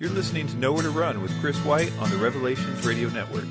You're listening to Nowhere to Run with Chris White on the Revelations Radio Network.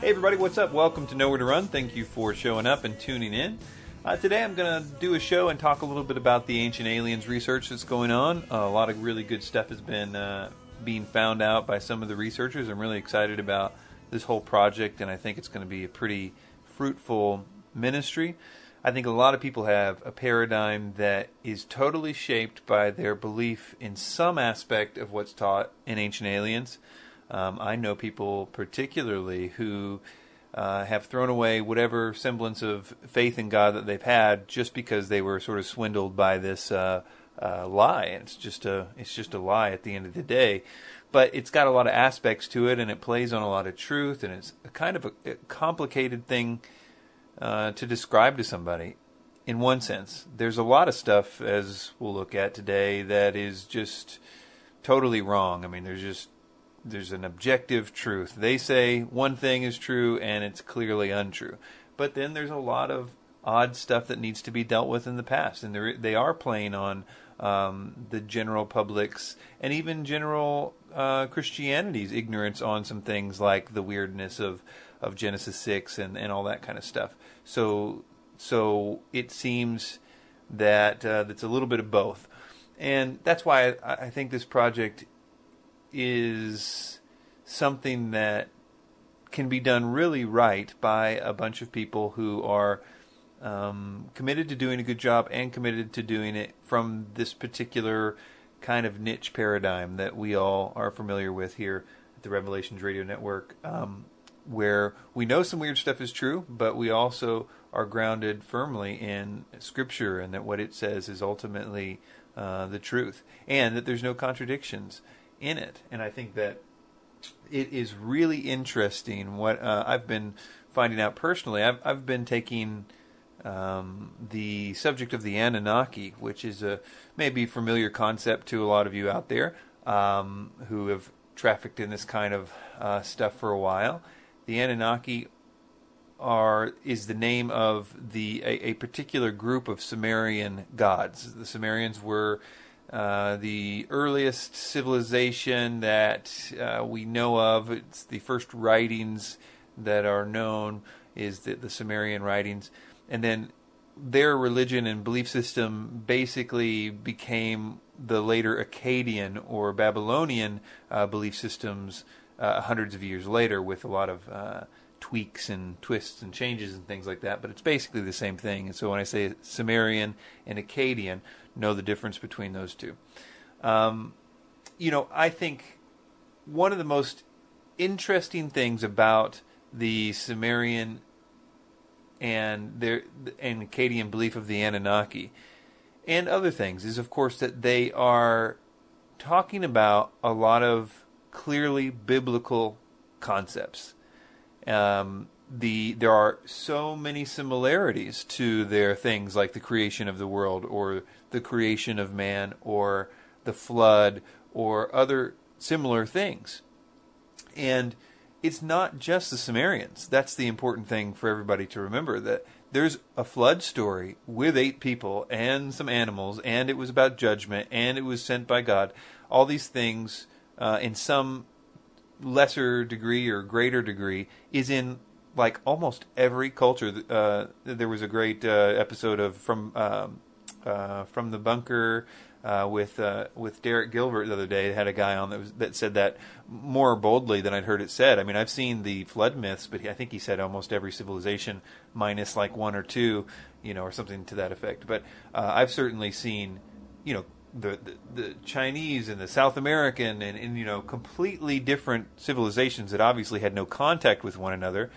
Hey, everybody, what's up? Welcome to Nowhere to Run. Thank you for showing up and tuning in. Uh, today I'm going to do a show and talk a little bit about the ancient aliens research that's going on. Uh, a lot of really good stuff has been uh, being found out by some of the researchers. I'm really excited about this whole project, and I think it's going to be a pretty fruitful ministry. I think a lot of people have a paradigm that is totally shaped by their belief in some aspect of what's taught in ancient aliens. Um, I know people particularly who uh, have thrown away whatever semblance of faith in God that they've had just because they were sort of swindled by this uh, uh, lie. It's just a it's just a lie at the end of the day, but it's got a lot of aspects to it, and it plays on a lot of truth, and it's a kind of a, a complicated thing uh, to describe to somebody. In one sense, there's a lot of stuff as we'll look at today that is just totally wrong. I mean, there's just there's an objective truth. They say one thing is true and it's clearly untrue. But then there's a lot of odd stuff that needs to be dealt with in the past, and they are playing on um, the general public's and even general uh, Christianity's ignorance on some things like the weirdness of of Genesis six and, and all that kind of stuff. So so it seems that uh, that's a little bit of both, and that's why I, I think this project is something that can be done really right by a bunch of people who are um, committed to doing a good job and committed to doing it from this particular kind of niche paradigm that we all are familiar with here at the Revelations Radio Network, um, where we know some weird stuff is true, but we also are grounded firmly in Scripture and that what it says is ultimately uh, the truth, and that there's no contradictions in it. And I think that it is really interesting what uh, I've been finding out personally. I've I've been taking um, the subject of the Anunnaki, which is a maybe familiar concept to a lot of you out there um, who have trafficked in this kind of uh, stuff for a while. The Anunnaki are is the name of the a, a particular group of Sumerian gods. The Sumerians were uh, the earliest civilization that uh, we know of. It's the first writings that are known is the, the Sumerian writings, and then their religion and belief system basically became the later Akkadian or Babylonian uh, belief systems uh, hundreds of years later, with a lot of uh, tweaks and twists and changes and things like that. But it's basically the same thing. And so when I say Sumerian and Akkadian, know the difference between those two. Um, you know, I think one of the most interesting things about the Sumerian and their and Akkadian belief of the Anunnaki and other things is, of course, that they are talking about a lot of clearly biblical concepts. Um, the there are so many similarities to their things like the creation of the world or the creation of man or the flood or other similar things. And it's not just the Sumerians. That's the important thing for everybody to remember that there's a flood story with eight people and some animals, and it was about judgment, and it was sent by God. All these things, uh, in some lesser degree or greater degree, is in like almost every culture. Uh, there was a great uh, episode of from um, uh, from the bunker uh, with uh, with Derek Gilbert the other day. had a guy on that was, that said that more boldly than I'd heard it said. I mean, I've seen the flood myths, but I think he said almost every civilization minus like one or two, you know, or something to that effect. But uh, I've certainly seen, you know. The, the, the Chinese and the South American and, and you know completely different civilizations that obviously had no contact with one another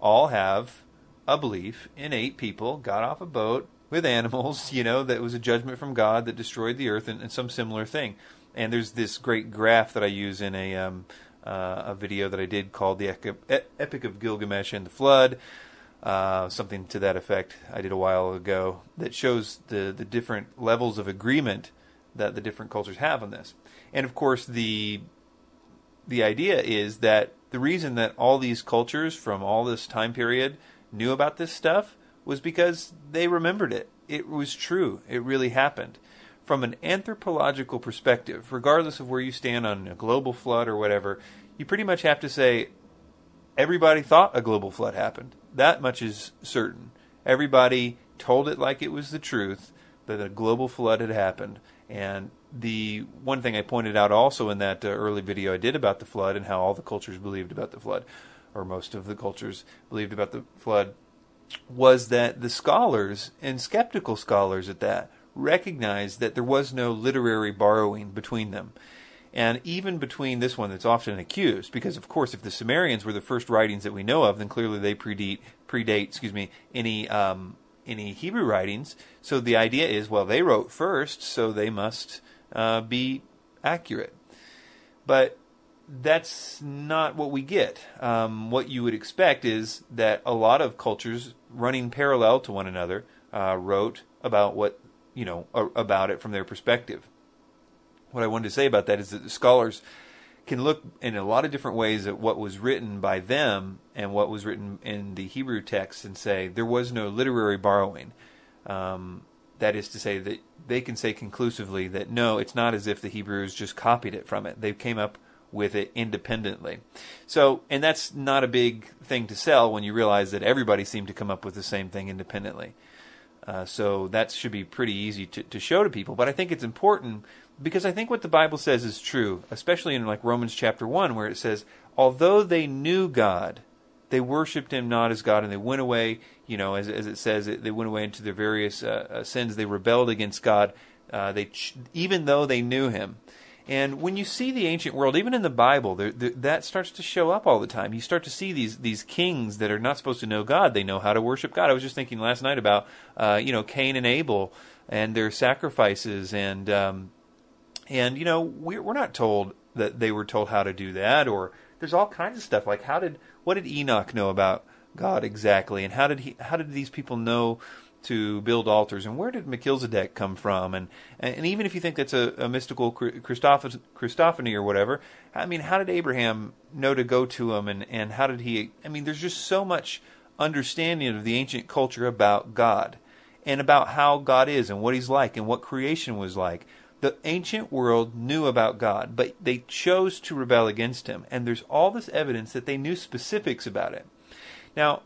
all have a belief in eight people got off a boat with animals, you know, that was a judgment from God that destroyed the earth and, and some similar thing. And there's this great graph that I use in a um, uh, a video that I did called the Epic of Gilgamesh and the Flood, uh, something to that effect. I did a while ago that shows the the different levels of agreement that the different cultures have on this. And of course, the the idea is that the reason that all these cultures from all this time period knew about this stuff was because they remembered it. It was true. It really happened. From an anthropological perspective, regardless of where you stand on a global flood or whatever, you pretty much have to say everybody thought a global flood happened. That much is certain. Everybody told it like it was the truth that a global flood had happened. And the one thing I pointed out also in that uh, early video I did about the flood and how all the cultures believed about the flood, or most of the cultures believed about the flood, was that the scholars and skeptical scholars at that recognized that there was no literary borrowing between them. And even between this one that's often accused, because of course, if the Sumerians were the first writings that we know of, then clearly they predate, predate, excuse me, any um, any Hebrew writings. So the idea is, well, they wrote first, so they must uh, be accurate. But that's not what we get. Um, what you would expect is that a lot of cultures running parallel to one another uh, wrote about what you know about it from their perspective. What I wanted to say about that is that the scholars can look in a lot of different ways at what was written by them and what was written in the Hebrew text and say there was no literary borrowing. Um, that is to say that they can say conclusively that no, it's not as if the Hebrews just copied it from it. They came up with it independently. So, and that's not a big thing to sell when you realize that everybody seemed to come up with the same thing independently. Uh, so that should be pretty easy to, to show to people. But I think it's important because I think what the Bible says is true, especially in like Romans chapter 1, where it says, although they knew God, they worshipped him not as God, and they went away, you know, as, as it says, they went away into their various uh, uh, sins. They rebelled against God. Uh, they, even though they knew him. And when you see the ancient world, even in the Bible, there, there, that starts to show up all the time. You start to see these these kings that are not supposed to know God. They know how to worship God. I was just thinking last night about, uh, you know, Cain and Abel and their sacrifices, and um, and you know, we're, we're not told that they were told how to do that, or there's all kinds of stuff like how did what did Enoch know about God exactly, and how did he how did these people know to build altars, and where did Melchizedek come from, and and even if you think that's a, a mystical Christophany or whatever, I mean, how did Abraham know to go to him, and and how did he? I mean, there's just so much understanding of the ancient culture about God and about how God is and what He's like and what creation was like the ancient world knew about God, but they chose to rebel against him. And there's all this evidence that they knew specifics about it. Now,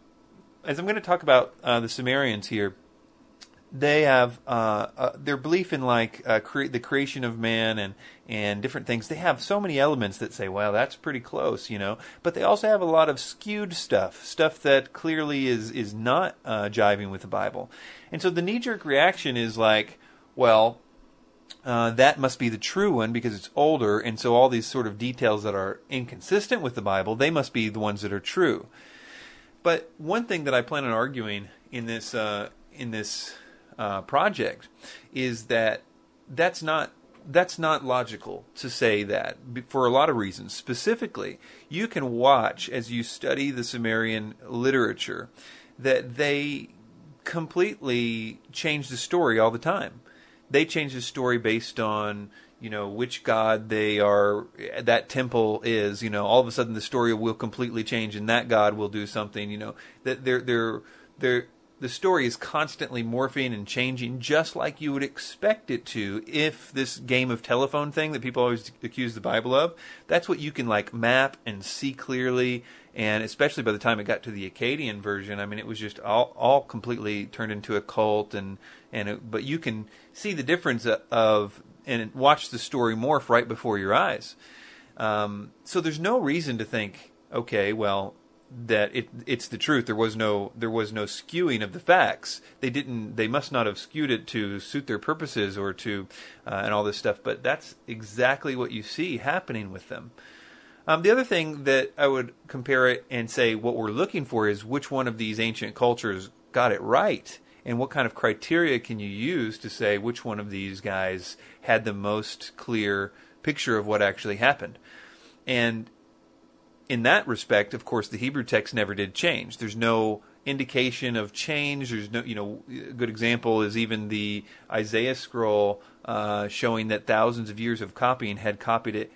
as I'm going to talk about uh, the Sumerians here, they have uh, uh, their belief in like uh, cre- the creation of man and and different things. They have so many elements that say, "Well, that's pretty close," you know. But they also have a lot of skewed stuff, stuff that clearly is is not uh, jiving with the Bible. And so the knee jerk reaction is like, "Well, uh, that must be the true one because it's older, and so all these sort of details that are inconsistent with the Bible, they must be the ones that are true. But one thing that I plan on arguing in this uh, in this uh, project is that that's not that's not logical to say that for a lot of reasons. Specifically, you can watch as you study the Sumerian literature that they completely change the story all the time they change the story based on you know which god they are that temple is you know all of a sudden the story will completely change and that god will do something you know that they're they're they're the story is constantly morphing and changing just like you would expect it to if this game of telephone thing that people always accuse the bible of that's what you can like map and see clearly and especially by the time it got to the Akkadian version, I mean, it was just all all completely turned into a cult, and and it, but you can see the difference of and watch the story morph right before your eyes. Um, so there's no reason to think, okay, well, that it it's the truth. There was no there was no skewing of the facts. They didn't. They must not have skewed it to suit their purposes or to uh, and all this stuff. But that's exactly what you see happening with them. Um, the other thing that I would compare it and say what we're looking for is which one of these ancient cultures got it right, and what kind of criteria can you use to say which one of these guys had the most clear picture of what actually happened. And in that respect, of course, the Hebrew text never did change. There's no indication of change. There's no, you know, a good example is even the Isaiah scroll uh, showing that thousands of years of copying had copied it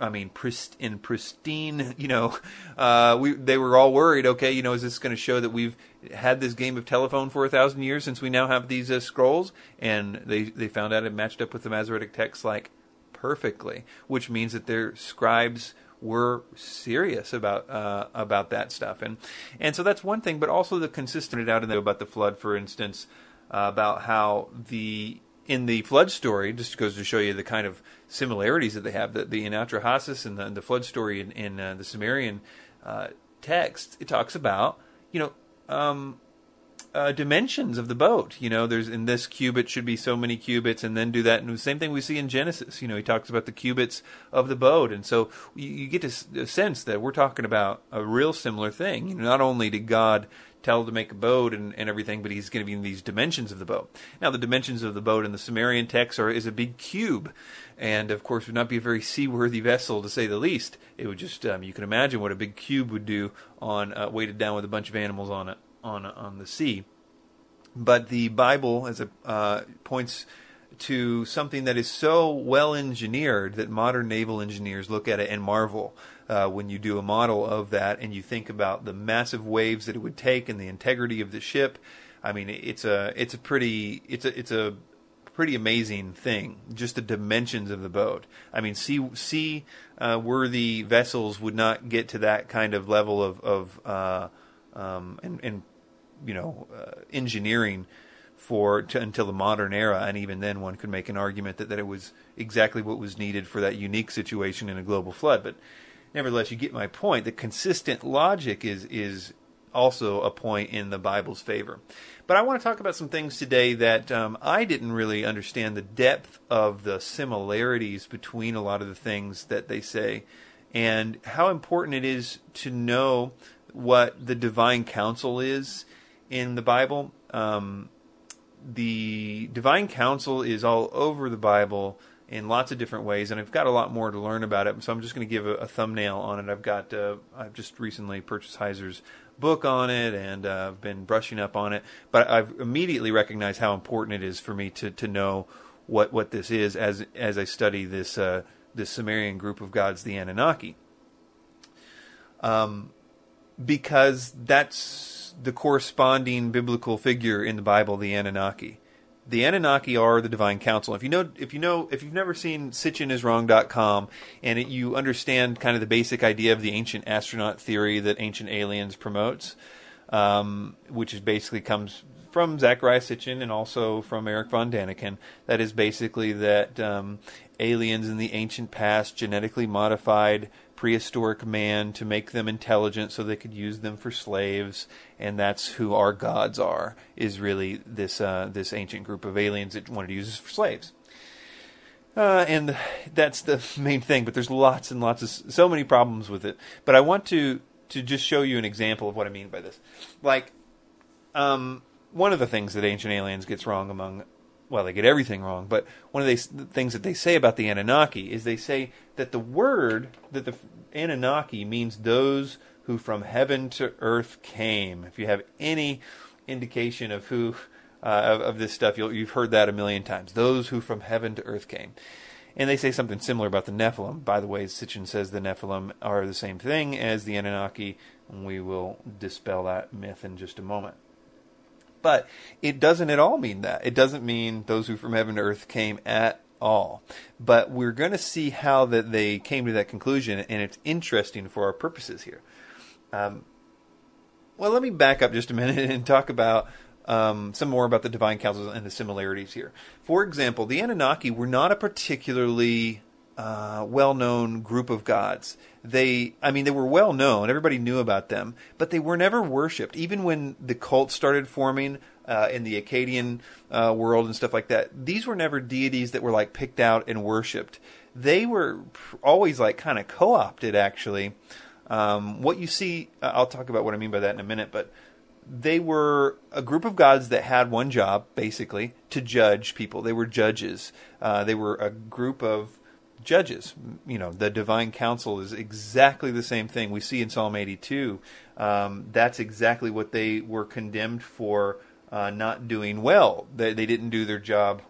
I mean, prist, in pristine. You know, uh, we they were all worried. Okay, you know, is this going to show that we've had this game of telephone for a thousand years since we now have these uh, scrolls? And they they found out it matched up with the Masoretic text like perfectly, which means that their scribes were serious about uh, about that stuff, and and so that's one thing. But also the consistent out in there about the flood, for instance, uh, about how the in the flood story just goes to show you the kind of similarities that they have. The, the in Atrahasis and the, the flood story in, in uh, the Sumerian uh, text, it talks about you know um, uh, dimensions of the boat. You know, there's in this cubit should be so many cubits, and then do that. And the same thing we see in Genesis. You know, he talks about the cubits of the boat, and so you, you get a sense that we're talking about a real similar thing. You know, not only did God tell to make a boat and, and everything, but he's in these dimensions of the boat. Now, the dimensions of the boat in the Sumerian text are is a big cube, and of course would not be a very seaworthy vessel to say the least. It would just um, you can imagine what a big cube would do on uh, weighted down with a bunch of animals on it on on the sea. But the Bible, as a uh, points to something that is so well engineered that modern naval engineers look at it and marvel uh, when you do a model of that and you think about the massive waves that it would take and the integrity of the ship. I mean, it's a it's a pretty it's a it's a pretty amazing thing. Just the dimensions of the boat. I mean, sea sea uh, worthy vessels would not get to that kind of level of of uh, um, and, and you know uh, engineering for to, until the modern era, and even then, one could make an argument that, that it was exactly what was needed for that unique situation in a global flood. But nevertheless, you get my point. The consistent logic is is also a point in the Bible's favor. But I want to talk about some things today that um, I didn't really understand the depth of the similarities between a lot of the things that they say, and how important it is to know what the divine council is in the Bible. Um, the divine council is all over the Bible in lots of different ways, and I've got a lot more to learn about it. So I'm just going to give a, a, thumbnail on it. I've got uh, I've just recently purchased Heiser's book on it, and uh, I've been brushing up on it. But I've immediately recognized how important it is for me to to know what what this is as as I study this uh, this Sumerian group of gods, the Anunnaki. Um, because that's the corresponding biblical figure in the Bible, the Anunnaki. The Anunnaki are the divine council. If you know, if you know, if you've never seen SitchinIsWrong.com and it, you understand kind of the basic idea of the ancient astronaut theory that Ancient Aliens promotes, um, which is basically comes from Zecharia Sitchin and also from Eric von Daniken, that is basically that um, aliens in the ancient past genetically modified prehistoric man to make them intelligent so they could use them for slaves, and that's who our gods are. Is really this uh, this ancient group of aliens that wanted to use us for slaves. Uh, and that's the main thing. But there's lots and lots of so many problems with it. But I want to to just show you an example of what I mean by this. Like, um, one of the things that Ancient Aliens gets wrong among well, they get everything wrong, but one of the things that they say about the Anunnaki is they say that the word that the Anunnaki means those who from heaven to earth came. If you have any indication of who uh, of, of, this stuff, you have heard that a million times. Those who from heaven to earth came. And they say something similar about the Nephilim. By the way, Sitchin says the Nephilim are the same thing as the Anunnaki. And we will dispel that myth in just a moment. But it doesn't at all mean that. It doesn't mean those who from heaven to earth came at all. But we're going to see how that they came to that conclusion, and it's interesting for our purposes here. Um, well, let me back up just a minute and talk about um, some more about the divine councils and the similarities here. For example, the Anunnaki were not a particularly uh, well-known group of gods. They, I mean, they were well known. Everybody knew about them, but they were never worshipped. Even when the cult started forming uh, in the Akkadian uh, world and stuff like that, these were never deities that were like picked out and worshipped. They were always like kind of co-opted. Actually, um, what you see, uh, I'll talk about what I mean by that in a minute, but they were a group of gods that had one job, basically, to judge people. They were judges. Uh, they were a group of judges. You know, the divine council is exactly the same thing we see in Psalm 82. Um, that's exactly what they were condemned for uh, not doing well. They, they didn't do their job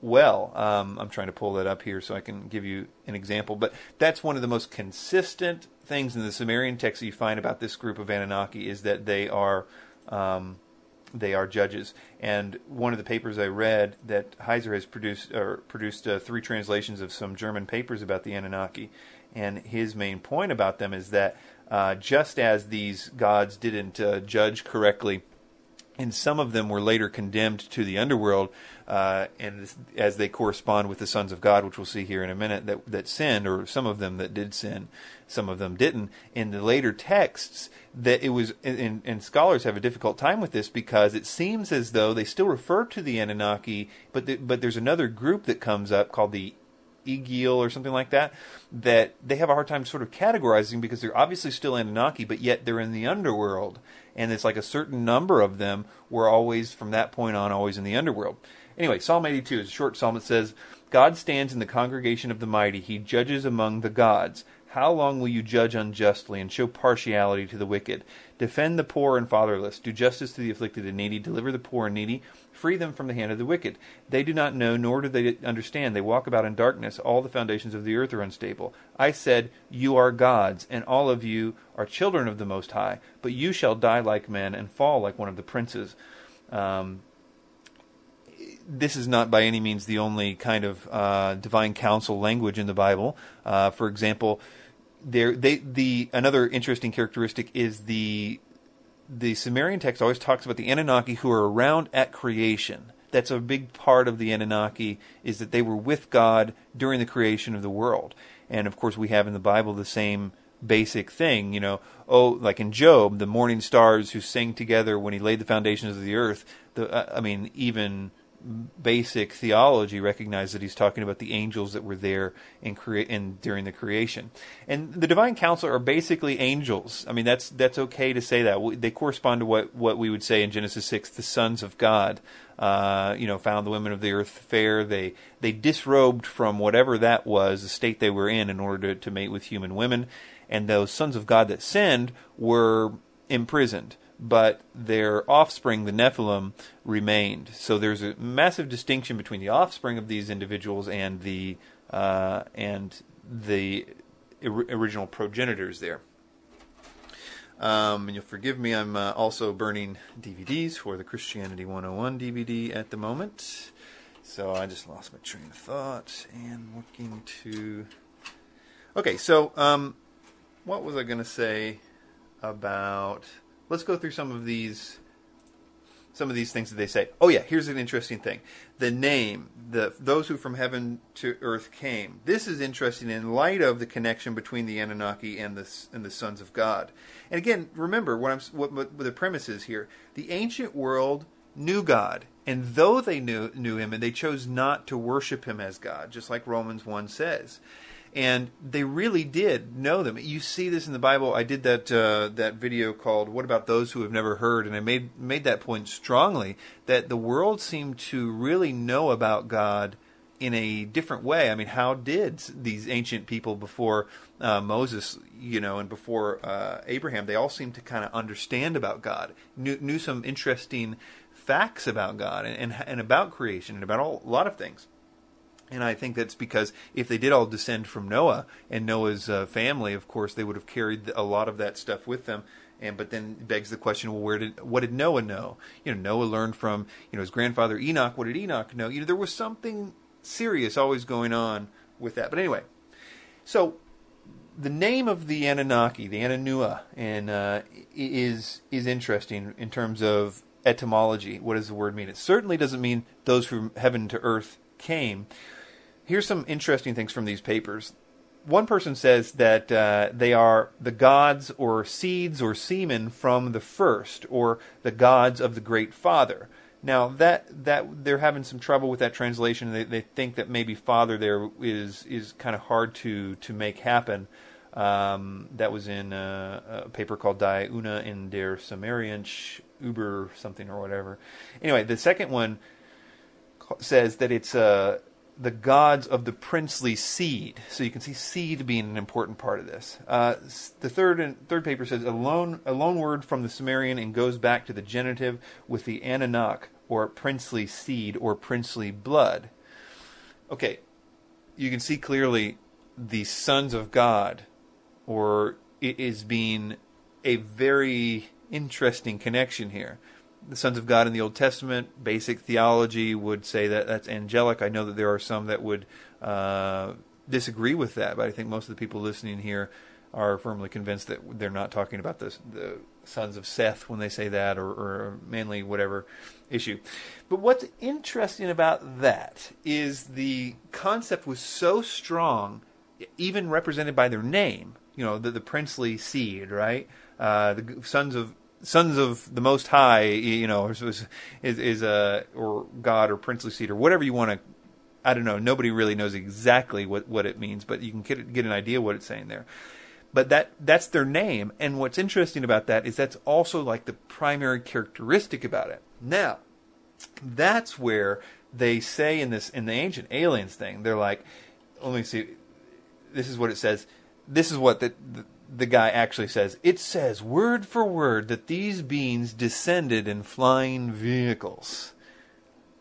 well. Um, I'm trying to pull that up here so I can give you an example. But that's one of the most consistent things in the Sumerian text that you find about this group of Anunnaki is that they are um, they are judges. And one of the papers I read that Heiser has produced or produced uh, three translations of some German papers about the Anunnaki, and his main point about them is that uh, just as these gods didn't uh, judge correctly and some of them were later condemned to the underworld, uh, and this, as they correspond with the sons of God, which we'll see here in a minute, that that sinned, or some of them that did sin, some of them didn't. In the later texts, that it was, and, and scholars have a difficult time with this because it seems as though they still refer to the Anunnaki, but the, but there's another group that comes up called the Igil or something like that, that they have a hard time sort of categorizing because they're obviously still Anunnaki, but yet they're in the underworld and it's like a certain number of them were always from that point on always in the underworld. Anyway, Psalm 82 is a short psalm that says, God stands in the congregation of the mighty, he judges among the gods. How long will you judge unjustly and show partiality to the wicked? Defend the poor and fatherless, do justice to the afflicted and needy, deliver the poor and needy, free them from the hand of the wicked. They do not know, nor do they understand. They walk about in darkness. All the foundations of the earth are unstable. I said, You are gods, and all of you are children of the Most High, but you shall die like men and fall like one of the princes. Um, this is not by any means the only kind of uh, divine council language in the Bible. Uh, for example, there they the another interesting characteristic is the the Sumerian text always talks about the Anunnaki who are around at creation. That's a big part of the Anunnaki is that they were with God during the creation of the world. And of course, we have in the Bible the same basic thing. You know, oh, like in Job, the morning stars who sang together when he laid the foundations of the earth. The, uh, I mean, even basic theology recognize that he's talking about the angels that were there in crea- in during the creation. And the divine council are basically angels. I mean that's that's okay to say that. They correspond to what what we would say in Genesis 6 the sons of God. Uh, you know, found the women of the earth fair. They they disrobed from whatever that was, the state they were in in order to, to mate with human women. And those sons of God that sinned were imprisoned but their offspring, the Nephilim, remained. So there's a massive distinction between the offspring of these individuals and the uh, and the original progenitors there. Um, and you'll forgive me, I'm uh, also burning DVDs for the Christianity 101 DVD at the moment. So I just lost my train of thought and looking to. Okay, so um, what was I going to say about let's go through some of these some of these things that they say. Oh yeah, here's an interesting thing. The name, the those who from heaven to earth came. This is interesting in light of the connection between the Anunnaki and the and the sons of God. And again, remember what I'm what, what the premise is here. The ancient world knew God, and though they knew knew him and they chose not to worship him as God, just like Romans 1 says and they really did know them. You see this in the Bible. I did that uh, that video called "What About Those Who Have Never Heard," and I made made that point strongly that the world seemed to really know about God in a different way. I mean, how did these ancient people before uh, Moses, you know, and before uh, Abraham, they all seemed to kind of understand about God, knew, knew some interesting facts about God and, and, and about creation and about all, a lot of things. And I think that's because if they did all descend from Noah and Noah's uh, family, of course, they would have carried a lot of that stuff with them. And but then begs the question: Well, where did what did Noah know? You know, Noah learned from you know his grandfather Enoch. What did Enoch know? You know, there was something serious always going on with that. But anyway, so the name of the Anunnaki, the Ananua, and uh, is is interesting in terms of etymology. What does the word mean? It certainly doesn't mean those from heaven to earth came here's some interesting things from these papers. One person says that uh, they are the gods or seeds or semen from the first, or the gods of the great father. Now that that they're having some trouble with that translation. They, they think that maybe father there is is kind of hard to to make happen. Um, that was in a, a, paper called Die Una in der Sumeriansch Uber something or whatever. Anyway, the second one says that it's a the gods of the princely seed. So you can see seed being an important part of this. Uh, the third and third paper says a loan a loan word from the Sumerian and goes back to the genitive with the Anunnaki or princely seed or princely blood. okay, you can see clearly the sons of God, or it is being a very interesting connection here. The sons of God in the Old Testament, basic theology would say that that's angelic. I know that there are some that would uh, disagree with that, but I think most of the people listening here are firmly convinced that they're not talking about the, the sons of Seth when they say that, or, or manly whatever issue. But what's interesting about that is the concept was so strong, even represented by their name. You know, the, the princely seed, right? Uh, the sons of sons of the Most High, you know, is is, is uh, or God or princely seed or whatever you want to. I don't know. Nobody really knows exactly what, what it means, but you can get get an idea what it's saying there but that that's their name. And what's interesting about that is that's also like the primary characteristic about it. Now, that's where they say in this in the ancient aliens thing, they're like, let me see. This is what it says. This is what the, the the guy actually says. It says word for word that these beings descended in flying vehicles.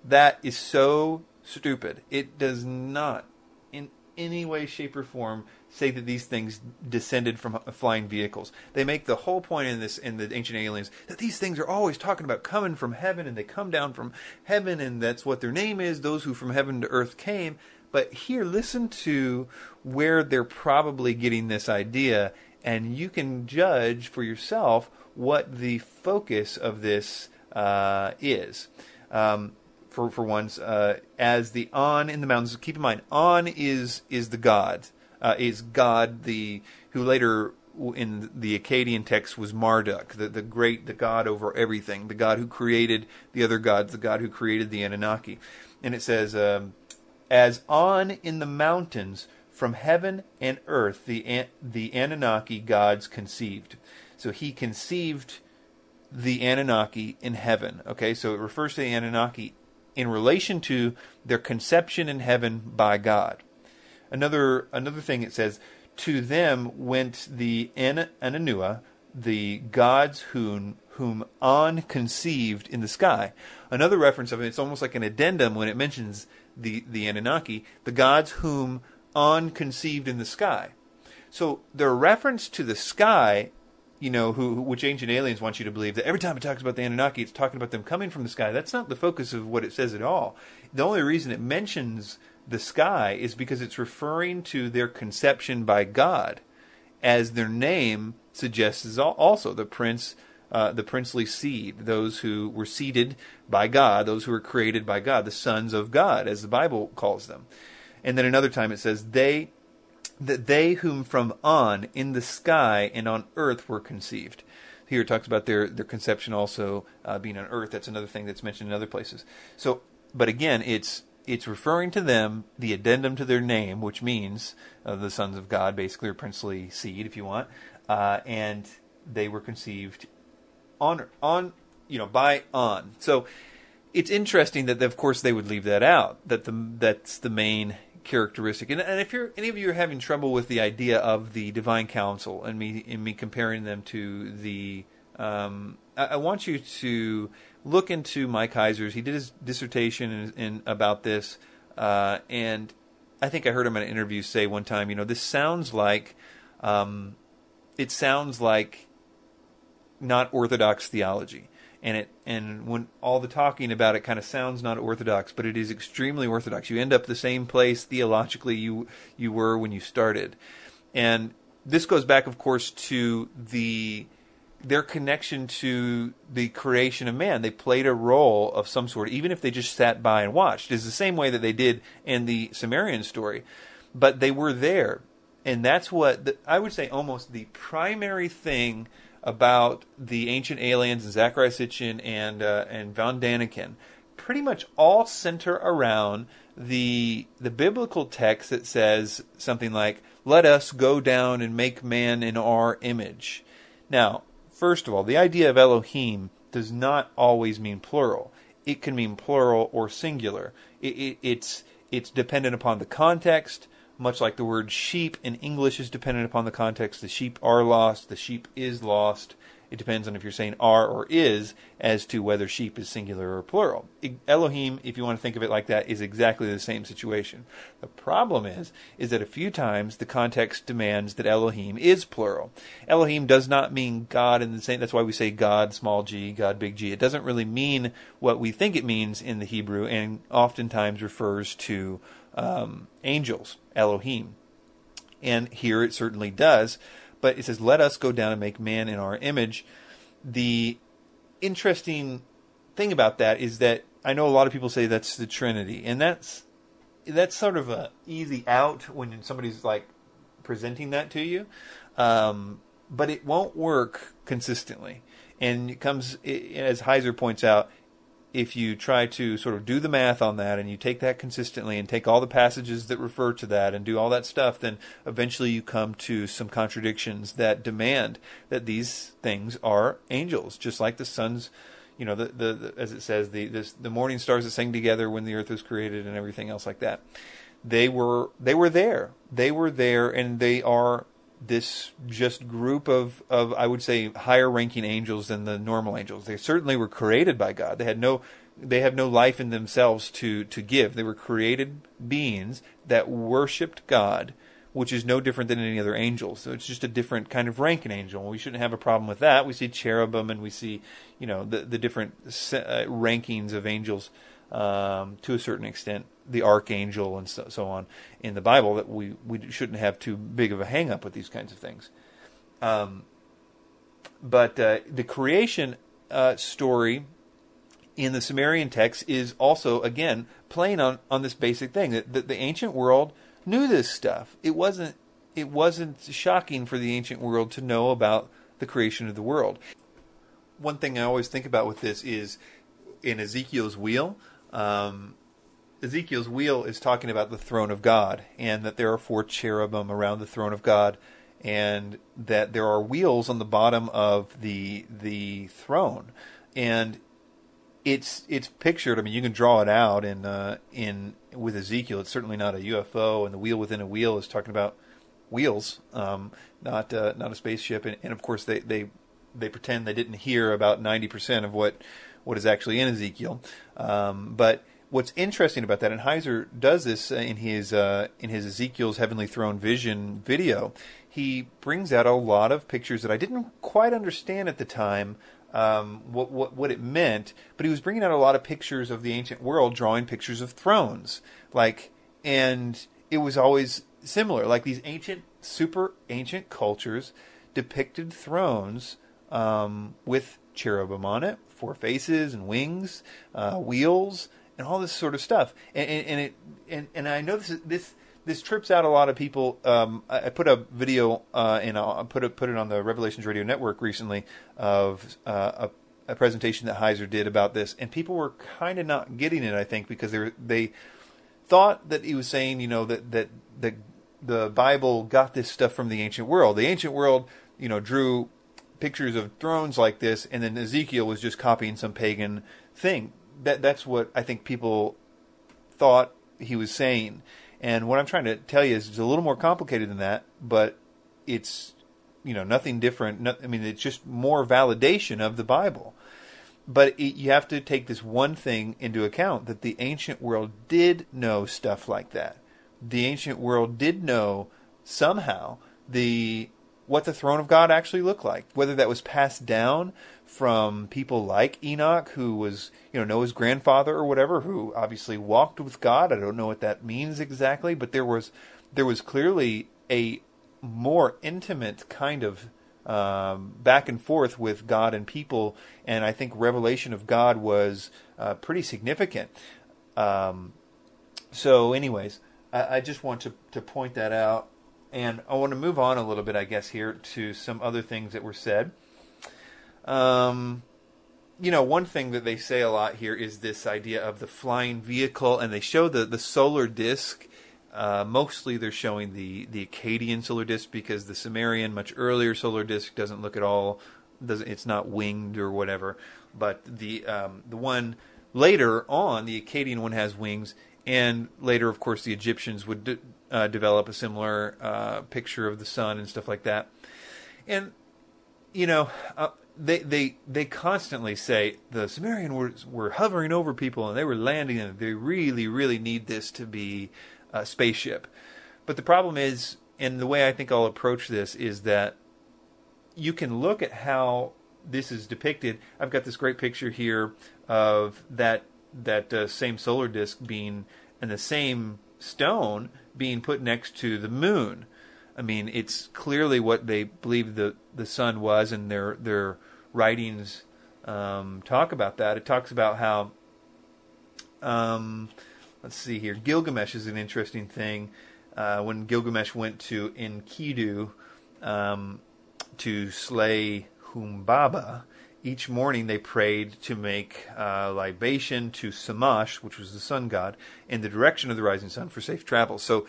That is so stupid. It does not, in any way, shape, or form, say that these things descended from flying vehicles. They make the whole point in this in the ancient aliens that these things are always talking about coming from heaven and they come down from heaven and that's what their name is, those who from heaven to earth came. But here listen to where they're probably getting this idea and you can judge for yourself what the focus of this uh, is. Um, for for once, uh, as the An in the mountains. Keep in mind, An is is the god uh, is God, the who later in the Akkadian text was Marduk, the, the great, the God over everything, the God who created the other gods, the God who created the Anunnaki. And it says, um, as An in the mountains from heaven and earth the the Anunnaki gods conceived. So he conceived the Anunnaki in heaven. Okay, so it refers to the Anunnaki in relation to their conception in heaven by God another another thing it says to them went the An- Ananua, the gods whom whom An conceived in the sky. Another reference of it, it's almost like an addendum when it mentions the, the Anunnaki, the gods whom An conceived in the sky. So their reference to the sky, you know, who, which ancient aliens want you to believe that every time it talks about the Anunnaki, it's talking about them coming from the sky. That's not the focus of what it says at all. The only reason it mentions the sky is because it's referring to their conception by God, as their name suggests is also the prince, uh, the princely seed, those who were seeded by God, those who were created by God, the sons of God, as the Bible calls them. And then another time it says they that they whom from on in the sky and on earth were conceived. Here it talks about their their conception also uh, being on earth. That's another thing that's mentioned in other places. So, but again, it's it's referring to them, the addendum to their name, which means uh, the sons of God, basically, or princely seed, if you want, uh, and they were conceived on on you know by on. So it's interesting that, of course, they would leave that out. That the that's the main characteristic. And, and if you're any of you are having trouble with the idea of the divine council and me and me comparing them to the, um, I, I want you to look into Mike Heiser's. He did his dissertation in, in about this, uh, and I think I heard him in an interview say one time, you know, this sounds like, um, it sounds like not orthodox theology. And it and when all the talking about it kind of sounds not orthodox, but it is extremely orthodox. You end up the same place theologically you you were when you started, and this goes back, of course, to the their connection to the creation of man. They played a role of some sort, even if they just sat by and watched. It's the same way that they did in the Sumerian story, but they were there, and that's what the, I would say almost the primary thing about the ancient aliens and Zecharia Sitchin and uh, and von Daniken. Pretty much all center around the the biblical text that says something like, "Let us go down and make man in our image." Now, First of all, the idea of Elohim does not always mean plural. It can mean plural or singular. It, it, it's it's dependent upon the context. Much like the word sheep in English is dependent upon the context. The sheep are lost, the sheep is lost. It depends on if you're saying are or is as to whether sheep is singular or plural. Elohim, if you want to think of it like that, is exactly the same situation. The problem is, is that a few times the context demands that Elohim is plural. Elohim does not mean God in the same, that's why we say God small g, God big G. It doesn't really mean what we think it means in the Hebrew and oftentimes refers to um, angels, Elohim. And here it certainly does but it says, "Let us go down and make man in our image." The interesting thing about that is that I know a lot of people say that's the Trinity, and that's that's sort of a easy out when somebody's like presenting that to you, um, but it won't work consistently. And it comes, as Heiser points out, if you try to sort of do the math on that and you take that consistently and take all the passages that refer to that and do all that stuff, then eventually you come to some contradictions that demand that these things are angels, just like the sons, you know, the, the, the as it says, the this, the morning stars that sang together when the earth was created and everything else like that. They were they were there. They were there, and they are this just group of, of I would say higher ranking angels than the normal angels. They certainly were created by God. They had no they have no life in themselves to, to give. They were created beings that worshipped God, which is no different than any other angels. So it's just a different kind of rank in angel. We shouldn't have a problem with that. We see cherubim and we see, you know, the the different uh, rankings of angels um, to a certain extent the archangel and so, so, on in the Bible that we, we shouldn't have too big of a hang up with these kinds of things. Um, but uh, the creation uh, story in the Sumerian text is also, again, playing on, on this basic thing that, that the ancient world knew this stuff. It wasn't it wasn't shocking for the ancient world to know about the creation of the world. One thing I always think about with this is in Ezekiel's wheel. Um, Ezekiel's wheel is talking about the throne of God and that there are four cherubim around the throne of God and that there are wheels on the bottom of the the throne. And it's it's pictured I mean you can draw it out in uh, in with Ezekiel. It's certainly not a UFO and the wheel within a wheel is talking about wheels um, not uh, not a spaceship. And, and of course they they they pretend they didn't hear about 90% of what what is actually in Ezekiel. Um, but what's interesting about that, and Heiser does this in his uh, in his Ezekiel's Heavenly Throne Vision video. He brings out a lot of pictures that I didn't quite understand at the time um, what, what what it meant, but he was bringing out a lot of pictures of the ancient world, drawing pictures of thrones, like, and it was always similar, like these ancient, super ancient cultures depicted thrones um, with cherubim on it, four faces and wings, uh, wheels, and all this sort of stuff. And, and, and it and, and I know this this this trips out a lot of people. Um, I, I, put a video uh, and I put it put it on the Revelations Radio Network recently of uh, a, a, presentation that Heiser did about this, and people were kind of not getting it. I think because they were, they thought that he was saying, you know, that that the the Bible got this stuff from the ancient world. The ancient world, you know, drew pictures of thrones like this, and then Ezekiel was just copying some pagan thing that that's what I think people thought he was saying. And what I'm trying to tell you is it's a little more complicated than that, but it's you know nothing different. Not, I mean, it's just more validation of the Bible. But it, you have to take this one thing into account that the ancient world did know stuff like that. The ancient world did know somehow the what the throne of God actually looked like, whether that was passed down from people like Enoch, who was, you know, Noah's grandfather or whatever, who obviously walked with God. I don't know what that means exactly, but there was there was clearly a more intimate kind of um, back and forth with God and people, and I think revelation of God was uh, pretty significant. Um, so, anyways, I, I just want to to point that out, and I want to move on a little bit, I guess, here to some other things that were said. Um, you know, one thing that they say a lot here is this idea of the flying vehicle, and they show the, the solar disk. Uh, mostly they're showing the, the Akkadian solar disk because the Sumerian, much earlier solar disk, doesn't look at all. Doesn't it's not winged or whatever. But the um, the one later on, the Akkadian one has wings, and later, of course, the Egyptians would de- uh, develop a similar uh, picture of the sun and stuff like that. And you know, uh, they they they constantly say the Sumerian were were hovering over people and they were landing and they really really need this to be a spaceship. But the problem is, and the way I think I'll approach this is that you can look at how this is depicted. I've got this great picture here of that that uh, same solar disk being and the same stone being put next to the moon. I mean, it's clearly what they believe the the sun was, and their their writings um, talk about that. It talks about how. Um, let's see here. Gilgamesh is an interesting thing. Uh, when Gilgamesh went to Enkidu um, to slay Humbaba, each morning they prayed to make uh, libation to Shamash, which was the sun god, in the direction of the rising sun for safe travel. So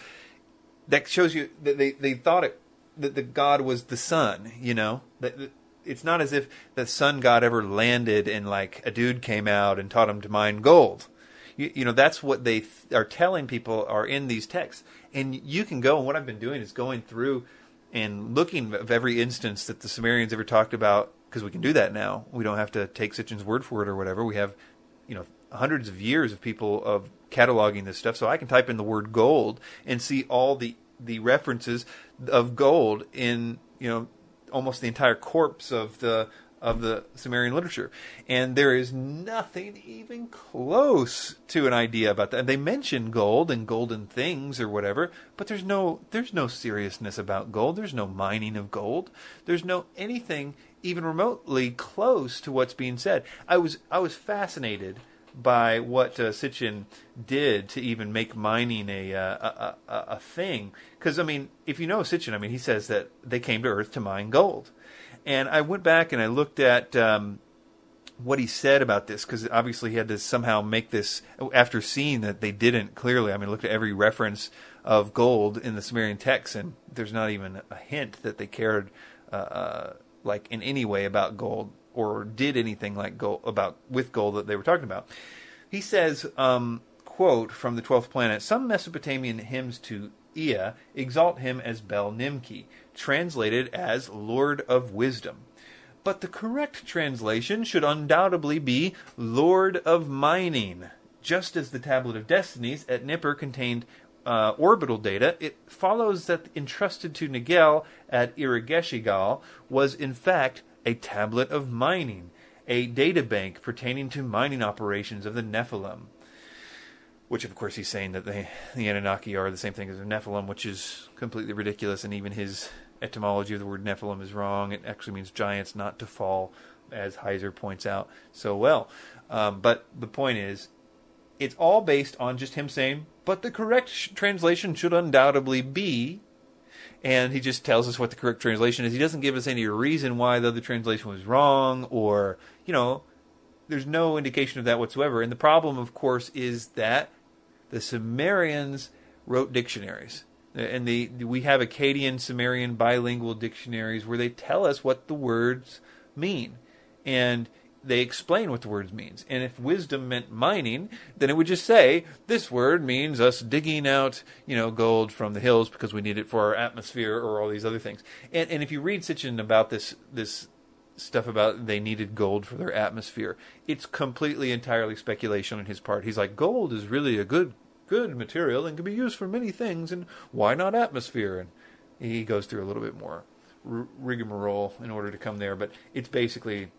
that shows you that they, they thought it that the god was the sun. You know that, that it's not as if the sun god ever landed and like a dude came out and taught him to mine gold. You, you know that's what they th- are telling people are in these texts, and you can go. And what I've been doing is going through and looking of every instance that the Sumerians ever talked about because we can do that now. We don't have to take Sitchin's word for it or whatever. We have, you know, hundreds of years of people of cataloging this stuff. So I can type in the word gold and see all the the references of gold in you know almost the entire corpse of the of the Sumerian literature, and there is nothing even close to an idea about that. They mention gold and golden things or whatever, but there's no there's no seriousness about gold. There's no mining of gold. There's no anything even remotely close to what's being said. I was I was fascinated by what uh, Sitchin did to even make mining a uh, a, a, a thing. Because I mean, if you know Sitchin, I mean, he says that they came to Earth to mine gold, and I went back and I looked at um, what he said about this because obviously he had to somehow make this after seeing that they didn't clearly. I mean, look at every reference of gold in the Sumerian text, and there's not even a hint that they cared uh, uh, like in any way about gold or did anything like gold about with gold that they were talking about. He says, um, quote from the twelfth planet: Some Mesopotamian hymns to Ea exalt him as Bel Nimki, translated as Lord of Wisdom. But the correct translation should undoubtedly be Lord of Mining. Just as the Tablet of Destinies at Nippur contained uh, orbital data, it follows that entrusted to Nergal at Ereshkigal was in fact a tablet of mining, a data bank pertaining to mining operations of the Nephilim. Which, of course, he's saying that they, the Anunnaki are the same thing as the Nephilim, which is completely ridiculous, and even his etymology of the word Nephilim is wrong. It actually means giants not to fall, as Heiser points out so well. Um, but the point is, it's all based on just him saying, but the correct sh- translation should undoubtedly be. And he just tells us what the correct translation is. He doesn't give us any reason why the other translation was wrong, or, you know, there's no indication of that whatsoever. And the problem, of course, is that the Sumerians wrote dictionaries and the we have Akkadian Sumerian bilingual dictionaries where they tell us what the words mean, and they explain what the words means. And if wisdom meant mining, then it would just say this word means us digging out, you know, gold from the hills because we need it for our atmosphere or all these other things. And and if you read Sitchin about this this stuff about they needed gold for their atmosphere, it's completely entirely speculation on his part. He's like gold is really a good good material and can be used for many things, and why not atmosphere? And he goes through a little bit more rigmarole in order to come there, but it's basically,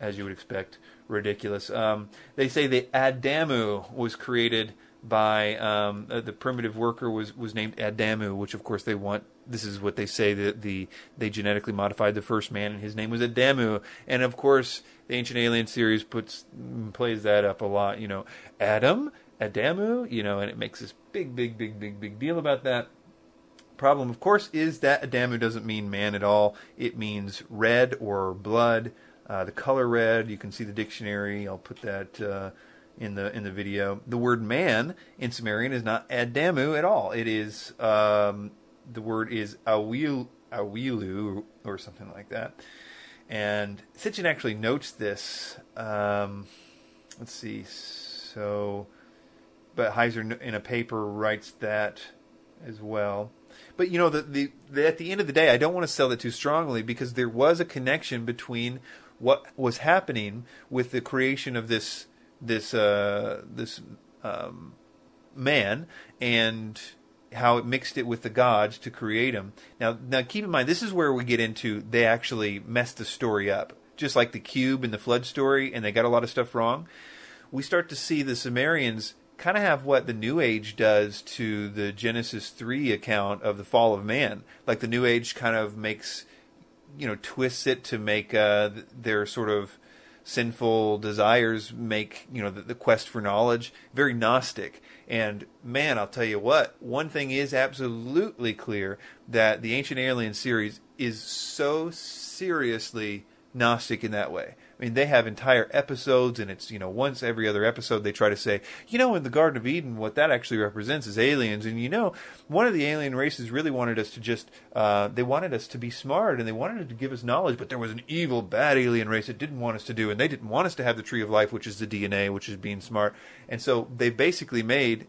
as you would expect, ridiculous. Um, they say that Adamu was created by um, uh, the primitive worker was was named Adamu, which of course they want. This is what they say that the they genetically modified the first man, and his name was Adamu. And of course, the Ancient Alien series puts plays that up a lot. You know, Adam Adamu, you know, and it makes this big, big, big, big, big deal about that. Problem, of course, is that Adamu doesn't mean man at all. It means red or blood. Uh, the color red. You can see the dictionary. I'll put that uh, in the in the video. The word man in Sumerian is not Adamu at all. It is um, the word is awil awilu or something like that. And Sitchin actually notes this. Um, let's see. So but Heiser in a paper writes that as well. But you know, the, the, the at the end of the day, I don't want to sell it too strongly because there was a connection between what was happening with the creation of this this uh, this um, man and how it mixed it with the gods to create him. Now, now keep in mind, this is where we get into they actually messed the story up, just like the cube and the flood story, and they got a lot of stuff wrong. We start to see the Sumerians kind of have what the New Age does to the Genesis 3 account of the fall of man. Like the New Age kind of makes, you know, twists it to make uh, their sort of sinful desires make, you know, the, the quest for knowledge very Gnostic. And man, I'll tell you what, one thing is absolutely clear that the Ancient Alien series is so seriously Gnostic in that way. I mean, they have entire episodes, and it's you know once every other episode they try to say, you know, in the Garden of Eden, what that actually represents is aliens, and you know, one of the alien races really wanted us to just, uh, they wanted us to be smart, and they wanted to give us knowledge, but there was an evil, bad alien race that didn't want us to do, and they didn't want us to have the tree of life, which is the DNA, which is being smart, and so they basically made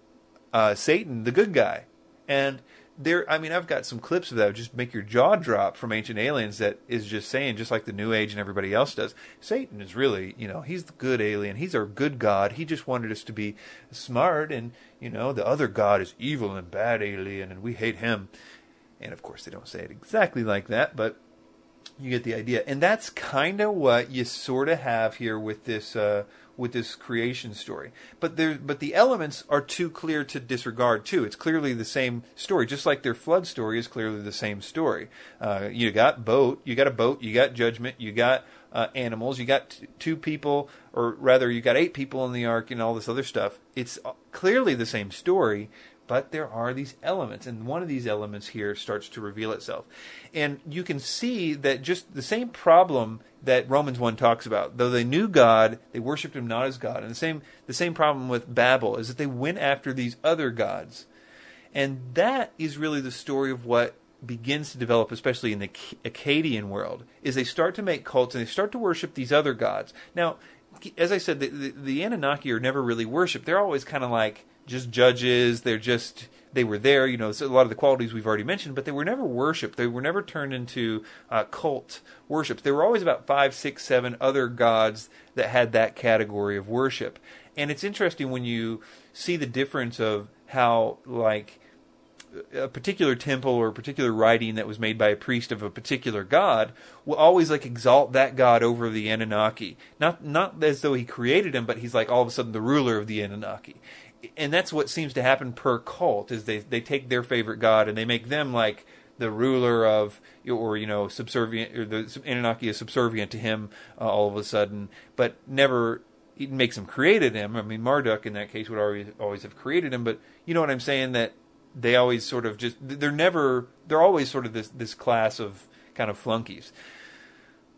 uh, Satan the good guy, and there i mean i've got some clips of that. Just make your jaw drop from ancient aliens that is just saying just like the new age and everybody else does satan is really you know he's the good alien. He's our good god. He just wanted us to be smart and you know the other god is evil and bad alien and we hate him. And of course they don't say it exactly like that but you get the idea. And that's kind of what you sort of have here with this uh, with this creation story. But there, but the elements are too clear to disregard too. It's clearly the same story, just like their flood story is clearly the same story. Uh, you got boat, you got a boat, you got judgment, you got uh, animals, you got t- two people, or rather, you got eight people in the ark, and all this other stuff. It's uh, clearly the same story, but there are these elements, and one of these elements here starts to reveal itself. And you can see that just the same problem that Romans 1 talks about. Though they knew God, they worshipped him not as God. And the same the same problem with Babel is that they went after these other gods. And that is really the story of what begins to develop, especially in the Akkadian world, is they start to make cults and they start to worship these other gods. Now, as I said, the, the, the Anunnaki are never really worshipped. They're always kind of like just judges. They're just they were there. You know, so a lot of the qualities we've already mentioned, but they were never worshipped. They were never turned into uh, cult worship. There were always about five, six, seven other gods that had that category of worship. And it's interesting when you see the difference of how like a particular temple or a particular writing that was made by a priest of a particular god will always like exalt that god over the Anunnaki. Not not as though he created him, but he's like all of a sudden the ruler of the Anunnaki and that's what seems to happen per cult is they they take their favorite god and they make them like the ruler of or you know subservient or the Anunnaki is subservient to him uh, all of a sudden, but never it makes him created him. I mean Marduk in that case would always always have created him, but you know what I'm saying that they always sort of just they're never they're always sort of this this class of kind of flunkies.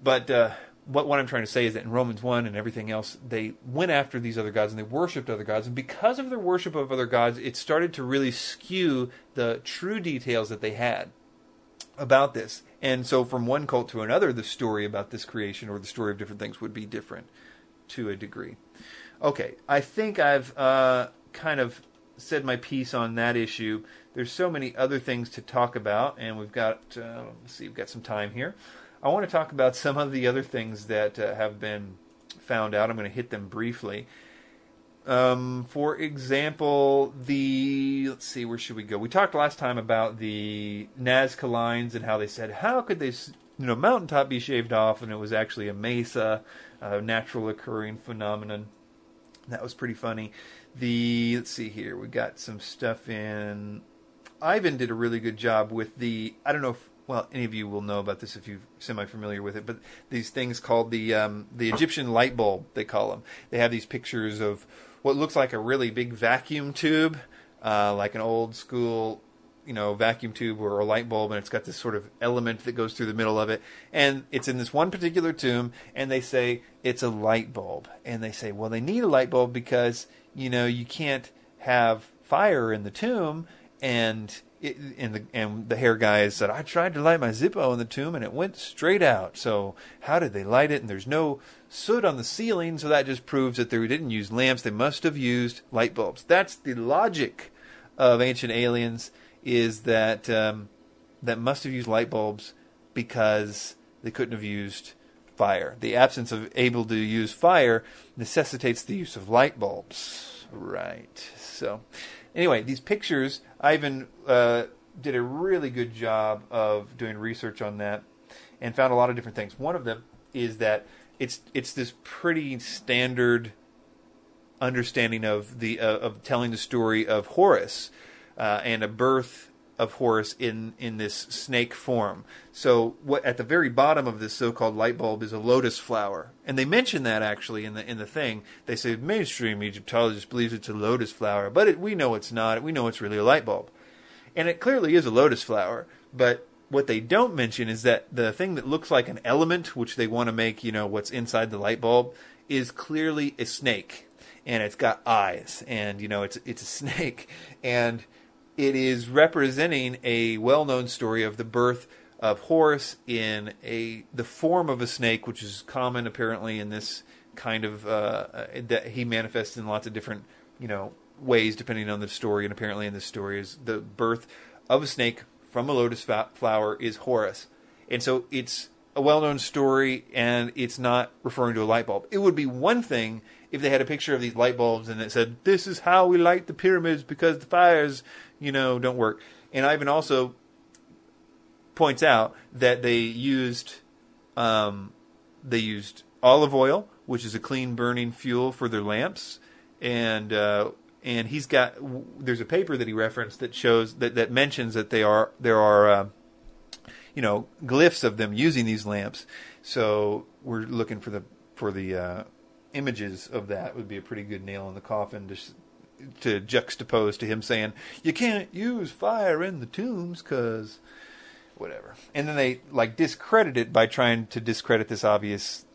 But uh, what, what I'm trying to say is that in Romans 1 and everything else, they went after these other gods and they worshipped other gods. And because of their worship of other gods, it started to really skew the true details that they had about this. And so from one cult to another, the story about this creation or the story of different things would be different to a degree. Okay, I think I've uh, kind of said my piece on that issue. There's so many other things to talk about, and we've got, uh, let's see, we've got some time here. I want to talk about some of the other things that uh, have been found out. I'm going to hit them briefly. Um, for example, the let's see, where should we go? We talked last time about the Nazca lines and how they said, how could they, you know, mountaintop be shaved off, and it was actually a mesa, a natural occurring phenomenon. That was pretty funny. The let's see here, we got some stuff in. Ivan did a really good job with the. I don't know if well, any of you will know about this if you're semi-familiar with it, but these things called the um, the Egyptian light bulb, they call them. They have these pictures of what looks like a really big vacuum tube, uh, like an old school, you know, vacuum tube or a light bulb, and it's got this sort of element that goes through the middle of it, and it's in this one particular tomb, and they say it's a light bulb, and they say, well, they need a light bulb because you know you can't have fire in the tomb and it, and the and the hair guy said, I tried to light my Zippo in the tomb and it went straight out. So how did they light it? And there's no soot on the ceiling, so that just proves that they didn't use lamps. They must have used light bulbs. That's the logic of ancient aliens. Is that um, that must have used light bulbs because they couldn't have used fire. The absence of able to use fire necessitates the use of light bulbs. Right. So, anyway, these pictures, Ivan uh, did a really good job of doing research on that and found a lot of different things. One of them is that it's it's this pretty standard understanding of the uh, of telling the story of Horus uh, and a birth of Horus in in this snake form. So what at the very bottom of this so-called light bulb is a lotus flower, and they mention that actually in the in the thing. They say mainstream Egyptologist believes it's a lotus flower, but it, we know it's not. We know it's really a light bulb, and it clearly is a lotus flower. But what they don't mention is that the thing that looks like an element, which they want to make, you know, what's inside the light bulb, is clearly a snake, and it's got eyes, and you know, it's it's a snake, and it is representing a well-known story of the birth of Horus in a the form of a snake, which is common apparently in this kind of uh, that he manifests in lots of different you know ways depending on the story, and apparently in this story is the birth of a snake from a lotus flower is Horus, and so it's a well-known story, and it's not referring to a light bulb. It would be one thing if they had a picture of these light bulbs and it said, "This is how we light the pyramids because the fires." You know, don't work. And Ivan also points out that they used um, they used olive oil, which is a clean burning fuel for their lamps, and uh, and he's got there's a paper that he referenced that shows that that mentions that they are there are uh, you know glyphs of them using these lamps. So we're looking for the for the uh, images of that would be a pretty good nail in the coffin to to juxtapose to him saying you can't use fire in the tombs because whatever. And then they like discredit it by trying to discredit this obvious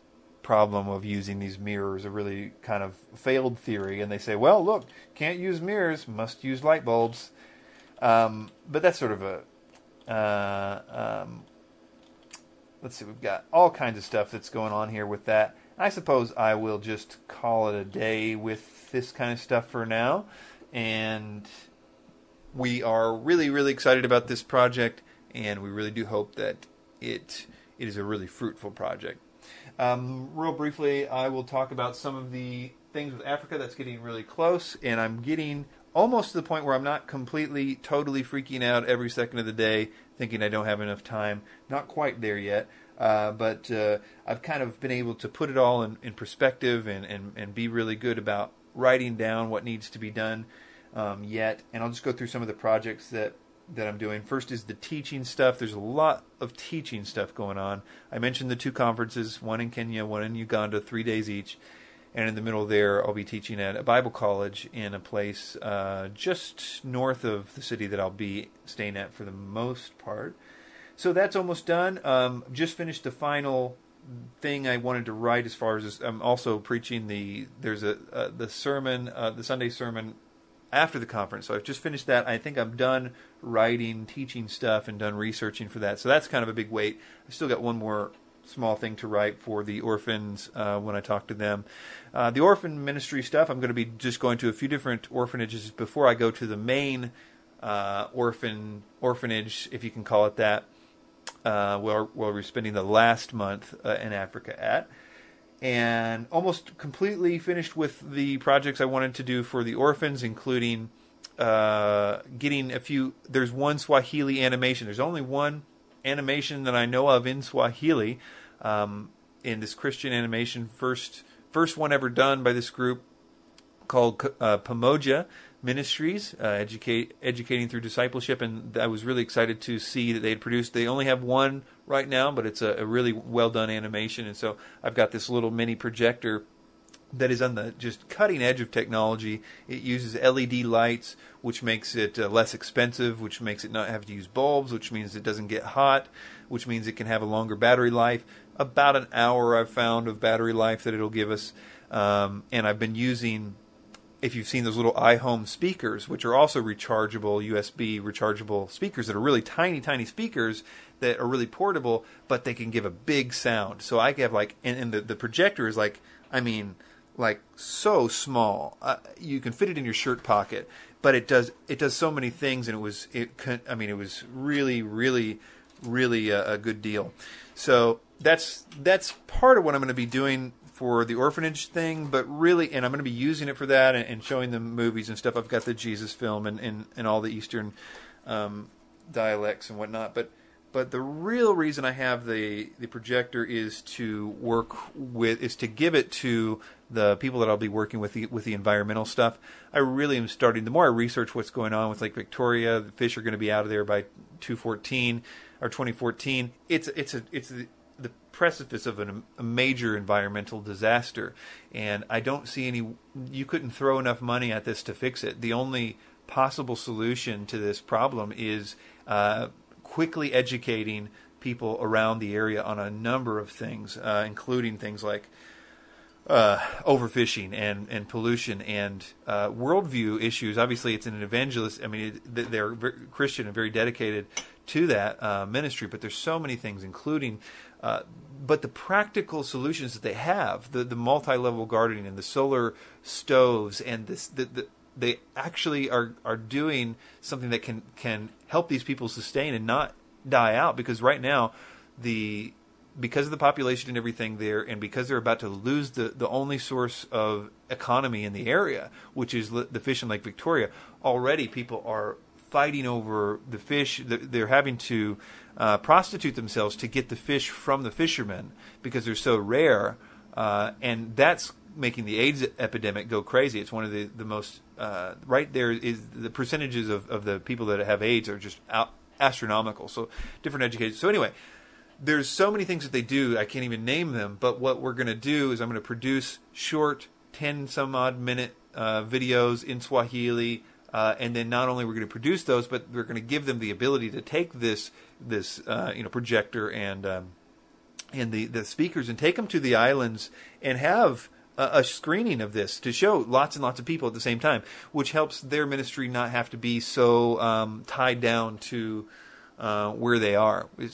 problem of using these mirrors a really kind of failed theory. And they say well look can't use mirrors must use light bulbs. Um, but that's sort of a uh, um, let's see we've got all kinds of stuff that's going on here with that I suppose I will just call it a day with this kind of stuff for now. And we are really, really excited about this project, and we really do hope that it it is a really fruitful project. Um, real briefly, I will talk about some of the things with Africa that's getting really close, and I'm getting almost to the point where I'm not completely, totally freaking out every second of the day, thinking I don't have enough time. Not quite there yet. Uh, but uh, I've kind of been able to put it all in, in perspective and, and, and be really good about writing down what needs to be done um, yet. And I'll just go through some of the projects that, that I'm doing. First is the teaching stuff. There's a lot of teaching stuff going on. I mentioned the two conferences, one in Kenya, one in Uganda, three days each. And in the middle there, I'll be teaching at a Bible college in a place uh, just north of the city that I'll be staying at for the most part. So that's almost done. Um, just finished the final thing I wanted to write as far as I'm also preaching the there's a uh, the sermon uh, the Sunday sermon after the conference. So I've just finished that. I think I'm done writing, teaching stuff, and done researching for that. So that's kind of a big weight. I've still got one more small thing to write for the orphans uh, when I talk to them. Uh, the orphan ministry stuff, I'm going to be just going to a few different orphanages before I go to the main uh, orphan orphanage, if you can call it that uh, where, where we're spending the last month uh, in Africa at. And almost completely finished with the projects I wanted to do for the orphans, including uh, getting a few. There's one Swahili animation. There's only one animation that I know of in Swahili um, in this Christian animation. First, first one ever done by this group called uh, Pamoja Ministries, uh, educate educating through discipleship, and I was really excited to see that they had produced. They only have one right now, but it's a, a really well done animation, and so I've got this little mini projector that is on the just cutting edge of technology. It uses LED lights, which makes it uh, less expensive, which makes it not have to use bulbs, which means it doesn't get hot, which means it can have a longer battery life. About an hour I've found of battery life that it'll give us, um, and I've been using if you've seen those little iHome speakers, which are also rechargeable USB rechargeable speakers that are really tiny, tiny speakers that are really portable, but they can give a big sound. So I have like, and, and the, the projector is like, I mean, like so small. Uh, you can fit it in your shirt pocket, but it does it does so many things, and it was it. Can, I mean, it was really, really, really a, a good deal. So that's that's part of what I'm going to be doing for the orphanage thing, but really, and I'm going to be using it for that and, and showing them movies and stuff. I've got the Jesus film and and, and all the Eastern um, dialects and whatnot, but but the real reason I have the the projector is to work with is to give it to the people that I'll be working with the, with the environmental stuff. I really am starting. The more I research what's going on with Lake Victoria, the fish are going to be out of there by 2014 or 2014. It's it's a it's the, the precipice of an, a major environmental disaster, and I don't see any. You couldn't throw enough money at this to fix it. The only possible solution to this problem is uh, quickly educating people around the area on a number of things, uh, including things like uh, overfishing and, and pollution and uh, worldview issues. Obviously, it's an evangelist. I mean, it, they're Christian and very dedicated to that uh, ministry. But there's so many things, including, uh, but the practical solutions that they have, the the multi-level gardening and the solar stoves and this the, the they actually are are doing something that can can help these people sustain and not die out because right now the because of the population and everything there and because they're about to lose the the only source of economy in the area which is the fish in Lake Victoria already people are fighting over the fish. They're having to uh, prostitute themselves to get the fish from the fishermen because they're so rare uh, and that's making the AIDS epidemic go crazy. It's one of the the most uh, right there is the percentages of, of the people that have AIDS are just out, astronomical. So different education. So anyway, there's so many things that they do. I can't even name them. But what we're going to do is I'm going to produce short, ten some odd minute uh, videos in Swahili. Uh, and then not only we're going to produce those, but we're going to give them the ability to take this this uh, you know projector and um, and the the speakers and take them to the islands and have a, a, screening of this to show lots and lots of people at the same time, which helps their ministry not have to be so um, tied down to uh, where they are. And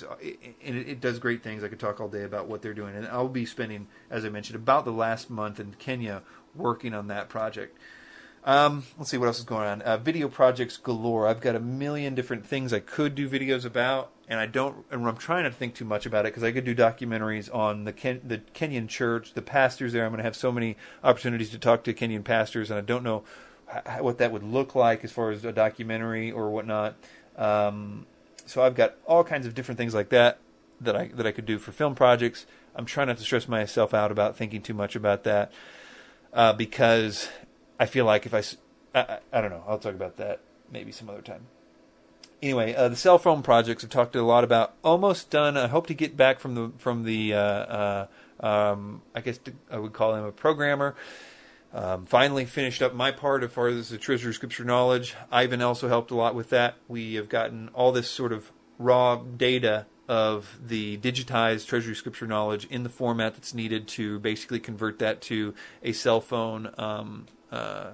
it, it, does great things. I could talk all day about what they're doing, and I'll be spending, as I mentioned, about the last month in Kenya working on that project. Um, let's see what else is going on. Uh, video projects galore. I've got a million different things I could do videos about, and I don't. And I'm trying not to think too much about it because I could do documentaries on the Ken, the Kenyan church, the pastors there. I'm going to have so many opportunities to talk to Kenyan pastors, and I don't know what that would look like as far as a documentary or whatnot. Um, so I've got all kinds of different things like that that I that I could do for film projects. I'm trying not to stress myself out about thinking too much about that uh, because I feel like if I, I, I don't know, I'll talk about that maybe some other time. Anyway, uh, the cell phone projects I've talked a lot about. Almost done. I hope to get back from the from the. Uh, uh, um, I guess I would call him a programmer. Um, finally finished up my part as far as the treasury scripture knowledge. Ivan also helped a lot with that. We have gotten all this sort of raw data of the digitized treasury scripture knowledge in the format that's needed to basically convert that to a cell phone um, uh,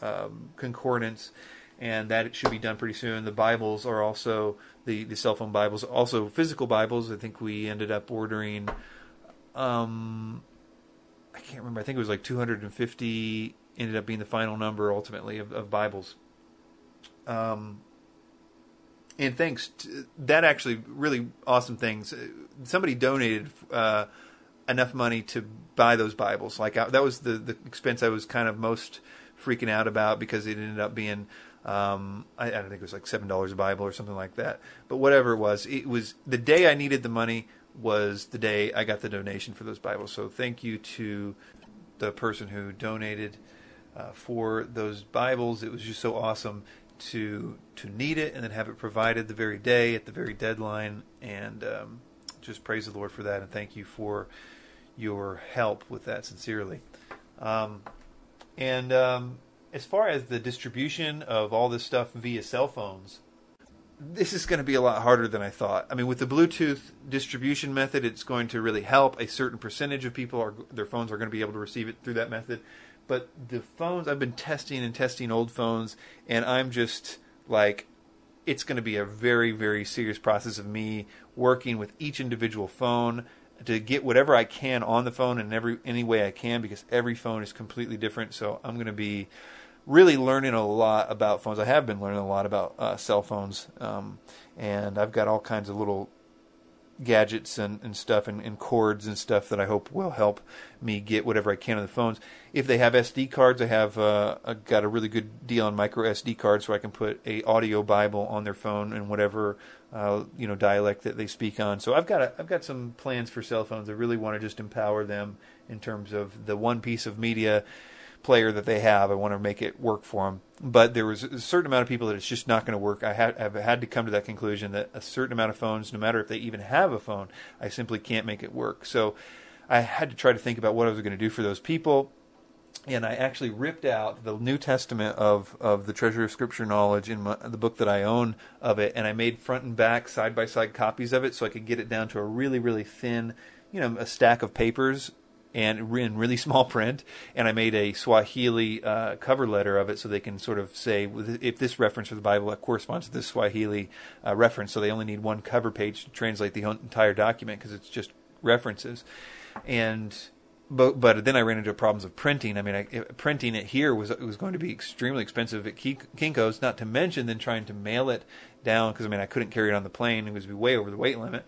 um, concordance, and that it should be done pretty soon. The Bibles are also the the cell phone Bibles, also physical Bibles. I think we ended up ordering. Um, I can't remember. I think it was like 250. Ended up being the final number ultimately of, of Bibles. Um, and thanks to that, actually, really awesome things. Somebody donated uh, enough money to buy those Bibles. Like I, that was the the expense I was kind of most freaking out about because it ended up being um, I, I don't think it was like seven dollars a Bible or something like that. But whatever it was, it was the day I needed the money was the day I got the donation for those Bibles. So thank you to the person who donated uh, for those Bibles. It was just so awesome to to need it and then have it provided the very day at the very deadline and um, just praise the Lord for that and thank you for your help with that sincerely. Um, and um, as far as the distribution of all this stuff via cell phones, this is going to be a lot harder than I thought. I mean, with the Bluetooth distribution method, it's going to really help. A certain percentage of people are their phones are going to be able to receive it through that method. but the phones I've been testing and testing old phones, and I'm just like, it's going to be a very very serious process of me working with each individual phone to get whatever I can on the phone in every any way I can because every phone is completely different. So I'm going to be really learning a lot about phones. I have been learning a lot about uh, cell phones, um, and I've got all kinds of little gadgets and, and stuff and, and, cords and stuff that I hope will help me get whatever I can on the phones. If they have SD cards, I have uh, I got a really good deal on micro SD cards where I can put a audio Bible on their phone and whatever uh, you know dialect that they speak on. So I've got a, I've got some plans for cell phones. I really want to just empower them in terms of the one piece of media player that they have. I want to make it work for them. But there was a certain amount of people that it's just not going to work. I have had to come to that conclusion that a certain amount of phones, no matter if they even have a phone, I simply can't make it work. So I had to try to think about what I was going to do for those people. And I actually ripped out the New Testament of, of the Treasury of Scripture Knowledge in my, the book that I own of it, and I made front and back side by side copies of it so I could get it down to a really, really thin, you know, a stack of papers and in really small print. And I made a Swahili uh, cover letter of it so they can sort of say if this reference for the Bible corresponds to this Swahili uh, reference. So they only need one cover page to translate the entire document because it's just references. And but but then I ran into problems of printing. I mean, I, printing it here was it was going to be extremely expensive at Kinko's. Not to mention then trying to mail it down because I mean I couldn't carry it on the plane. It was way over the weight limit.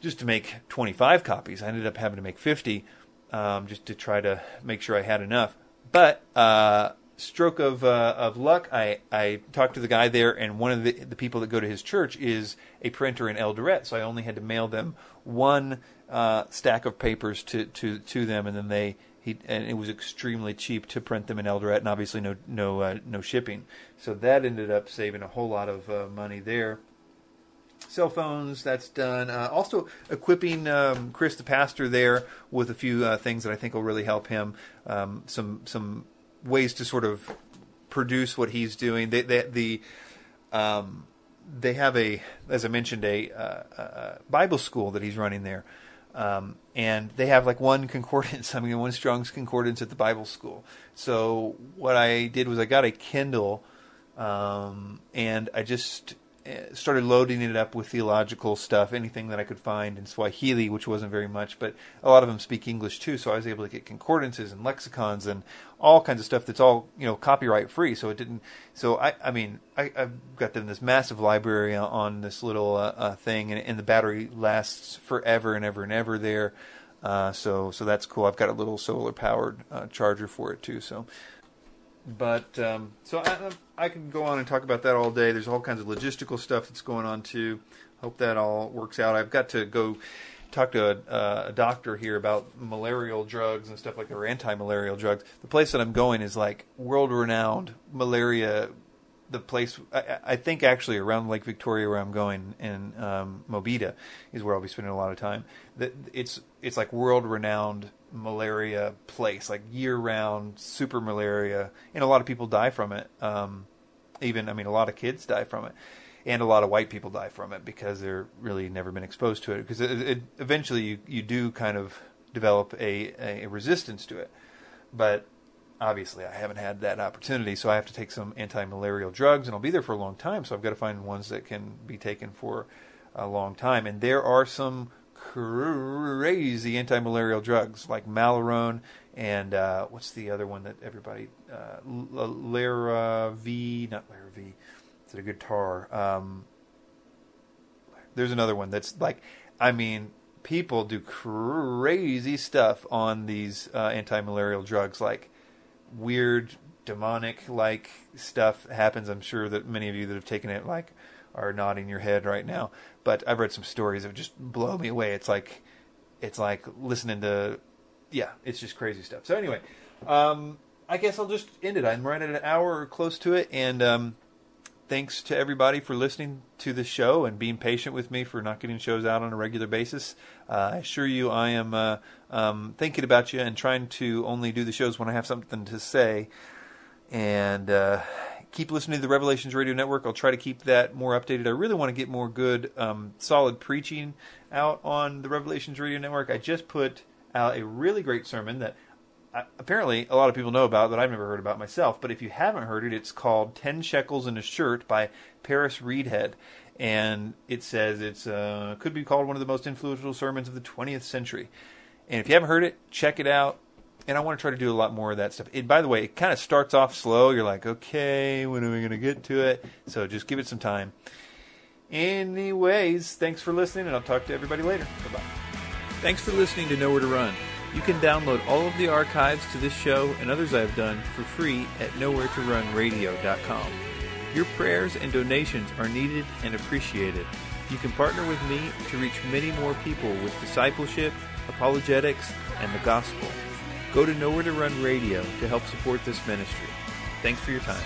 Just to make 25 copies, I ended up having to make 50 um, just to try to make sure I had enough. But uh, stroke of uh, of luck, I, I talked to the guy there, and one of the, the people that go to his church is a printer in Eldoret, so I only had to mail them one uh, stack of papers to, to, to them, and then they he and it was extremely cheap to print them in Eldoret, and obviously no no uh, no shipping. So that ended up saving a whole lot of uh, money there cell phones. That's done. Uh, also, equipping um, Chris, the pastor, there with a few uh, things that I think will really help him. Um, some some ways to sort of produce what he's doing. They, they the um, they have a, as I mentioned, a, uh, a Bible school that he's running there. Um, and they have like one concordance, I mean, one Strong's concordance at the Bible school. So what I did was I got a Kindle, um, and I just uh, started loading it up with theological stuff, anything that I could find in Swahili, which wasn't very much, but a lot of them speak English too, so I was able to get concordances and lexicons and all kinds of stuff that's all you know copyright free. So it didn't. So I, I mean, I, have got them this massive library on this little uh, uh, thing, and, and, the battery lasts forever and ever and ever there. Uh, so so that's cool. I've got a little solar powered uh, charger for it too. So but um, so I, I can go on and talk about that all day. There's all kinds of logistical stuff that's going on too. Hope that all works out. I've got to go talk to a, uh, a doctor here about malarial drugs and stuff like that, or anti-malarial drugs. The place that I'm going is like world-renowned malaria the place I, I, think actually around Lake Victoria where I'm going in um, Mbita is where I'll be spending a lot of time. That it's it's like world renowned malaria place, like year round super malaria, and a lot of people die from it. Um, even I mean, a lot of kids die from it, and a lot of white people die from it because they're really never been exposed to it. Because it, it, eventually you you do kind of develop a, a resistance to it, but obviously I haven't had that opportunity, so I have to take some anti-malarial drugs, and I'll be there for a long time. So I've got to find ones that can be taken for a long time. And there are some crazy anti-malarial drugs like Malarone and uh, what's the other one that everybody uh, Lara V, not V. It's a good tar. Um, there's another one that's like, I mean, people do crazy stuff on these uh, anti-malarial drugs, like weird demonic like stuff happens. I'm sure that many of you that have taken it like are nodding your head right now. But I've read some stories that just blow me away. It's like it's like listening to yeah, it's just crazy stuff. So anyway, um, I guess I'll just end it. I'm right at an hour or close to it, and um, thanks to everybody for listening to the show and being patient with me for not getting shows out on a regular basis. Uh, I assure you, I am uh, um, thinking about you and trying to only do the shows when I have something to say. And uh, keep listening to the Revelations Radio Network. I'll try to keep that more updated. I really want to get more good, um, solid preaching out on the Revelations Radio Network. I just put out a really great sermon that uh, apparently a lot of people know about that I've never heard about myself. But if you haven't heard it, it's called Ten Shekels in a Shirt by Paris Reidhead, and it says it's uh, could be called one of the most influential sermons of the 20th century. And if you haven't heard it, check it out. And I want to try to do a lot more of that stuff. It, by the way, it kind of starts off slow. You're like, okay, when are we going to get to it? So just give it some time. Anyways, thanks for listening, and I'll talk to everybody later. Bye bye. Thanks for listening to Nowhere to Run. You can download all of the archives to this show and others I've done for free at nowheretorunradio.com. Your prayers and donations are needed and appreciated. You can partner with me to reach many more people with discipleship, apologetics, and the gospel. Go to Nowhere to Run Radio to help support this ministry. Thanks for your time.